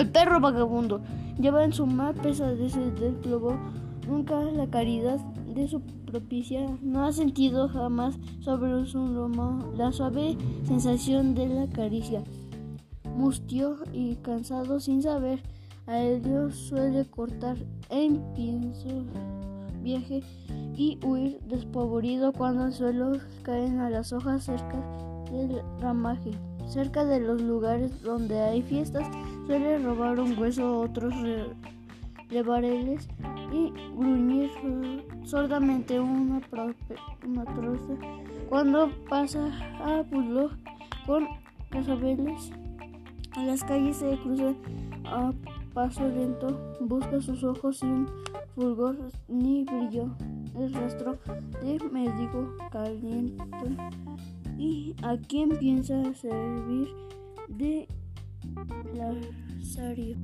El perro vagabundo lleva en su mar pesadeces del globo. Nunca la caridad de su propicia no ha sentido jamás sobre su lomo la suave sensación de la caricia. Mustió y cansado sin saber, a Dios suele cortar en pienso viaje y huir despavorido cuando el suelo caen a las hojas cerca del ramaje. Cerca de los lugares donde hay fiestas suele robar un hueso a otros rebareles y gruñir sordamente una, una troza cuando pasa a Bullock con cazabeles. A las calles se cruzan a paso lento, busca sus ojos sin fulgor ni brillo, el rastro de médico caliente y a quien piensa servir de Serio.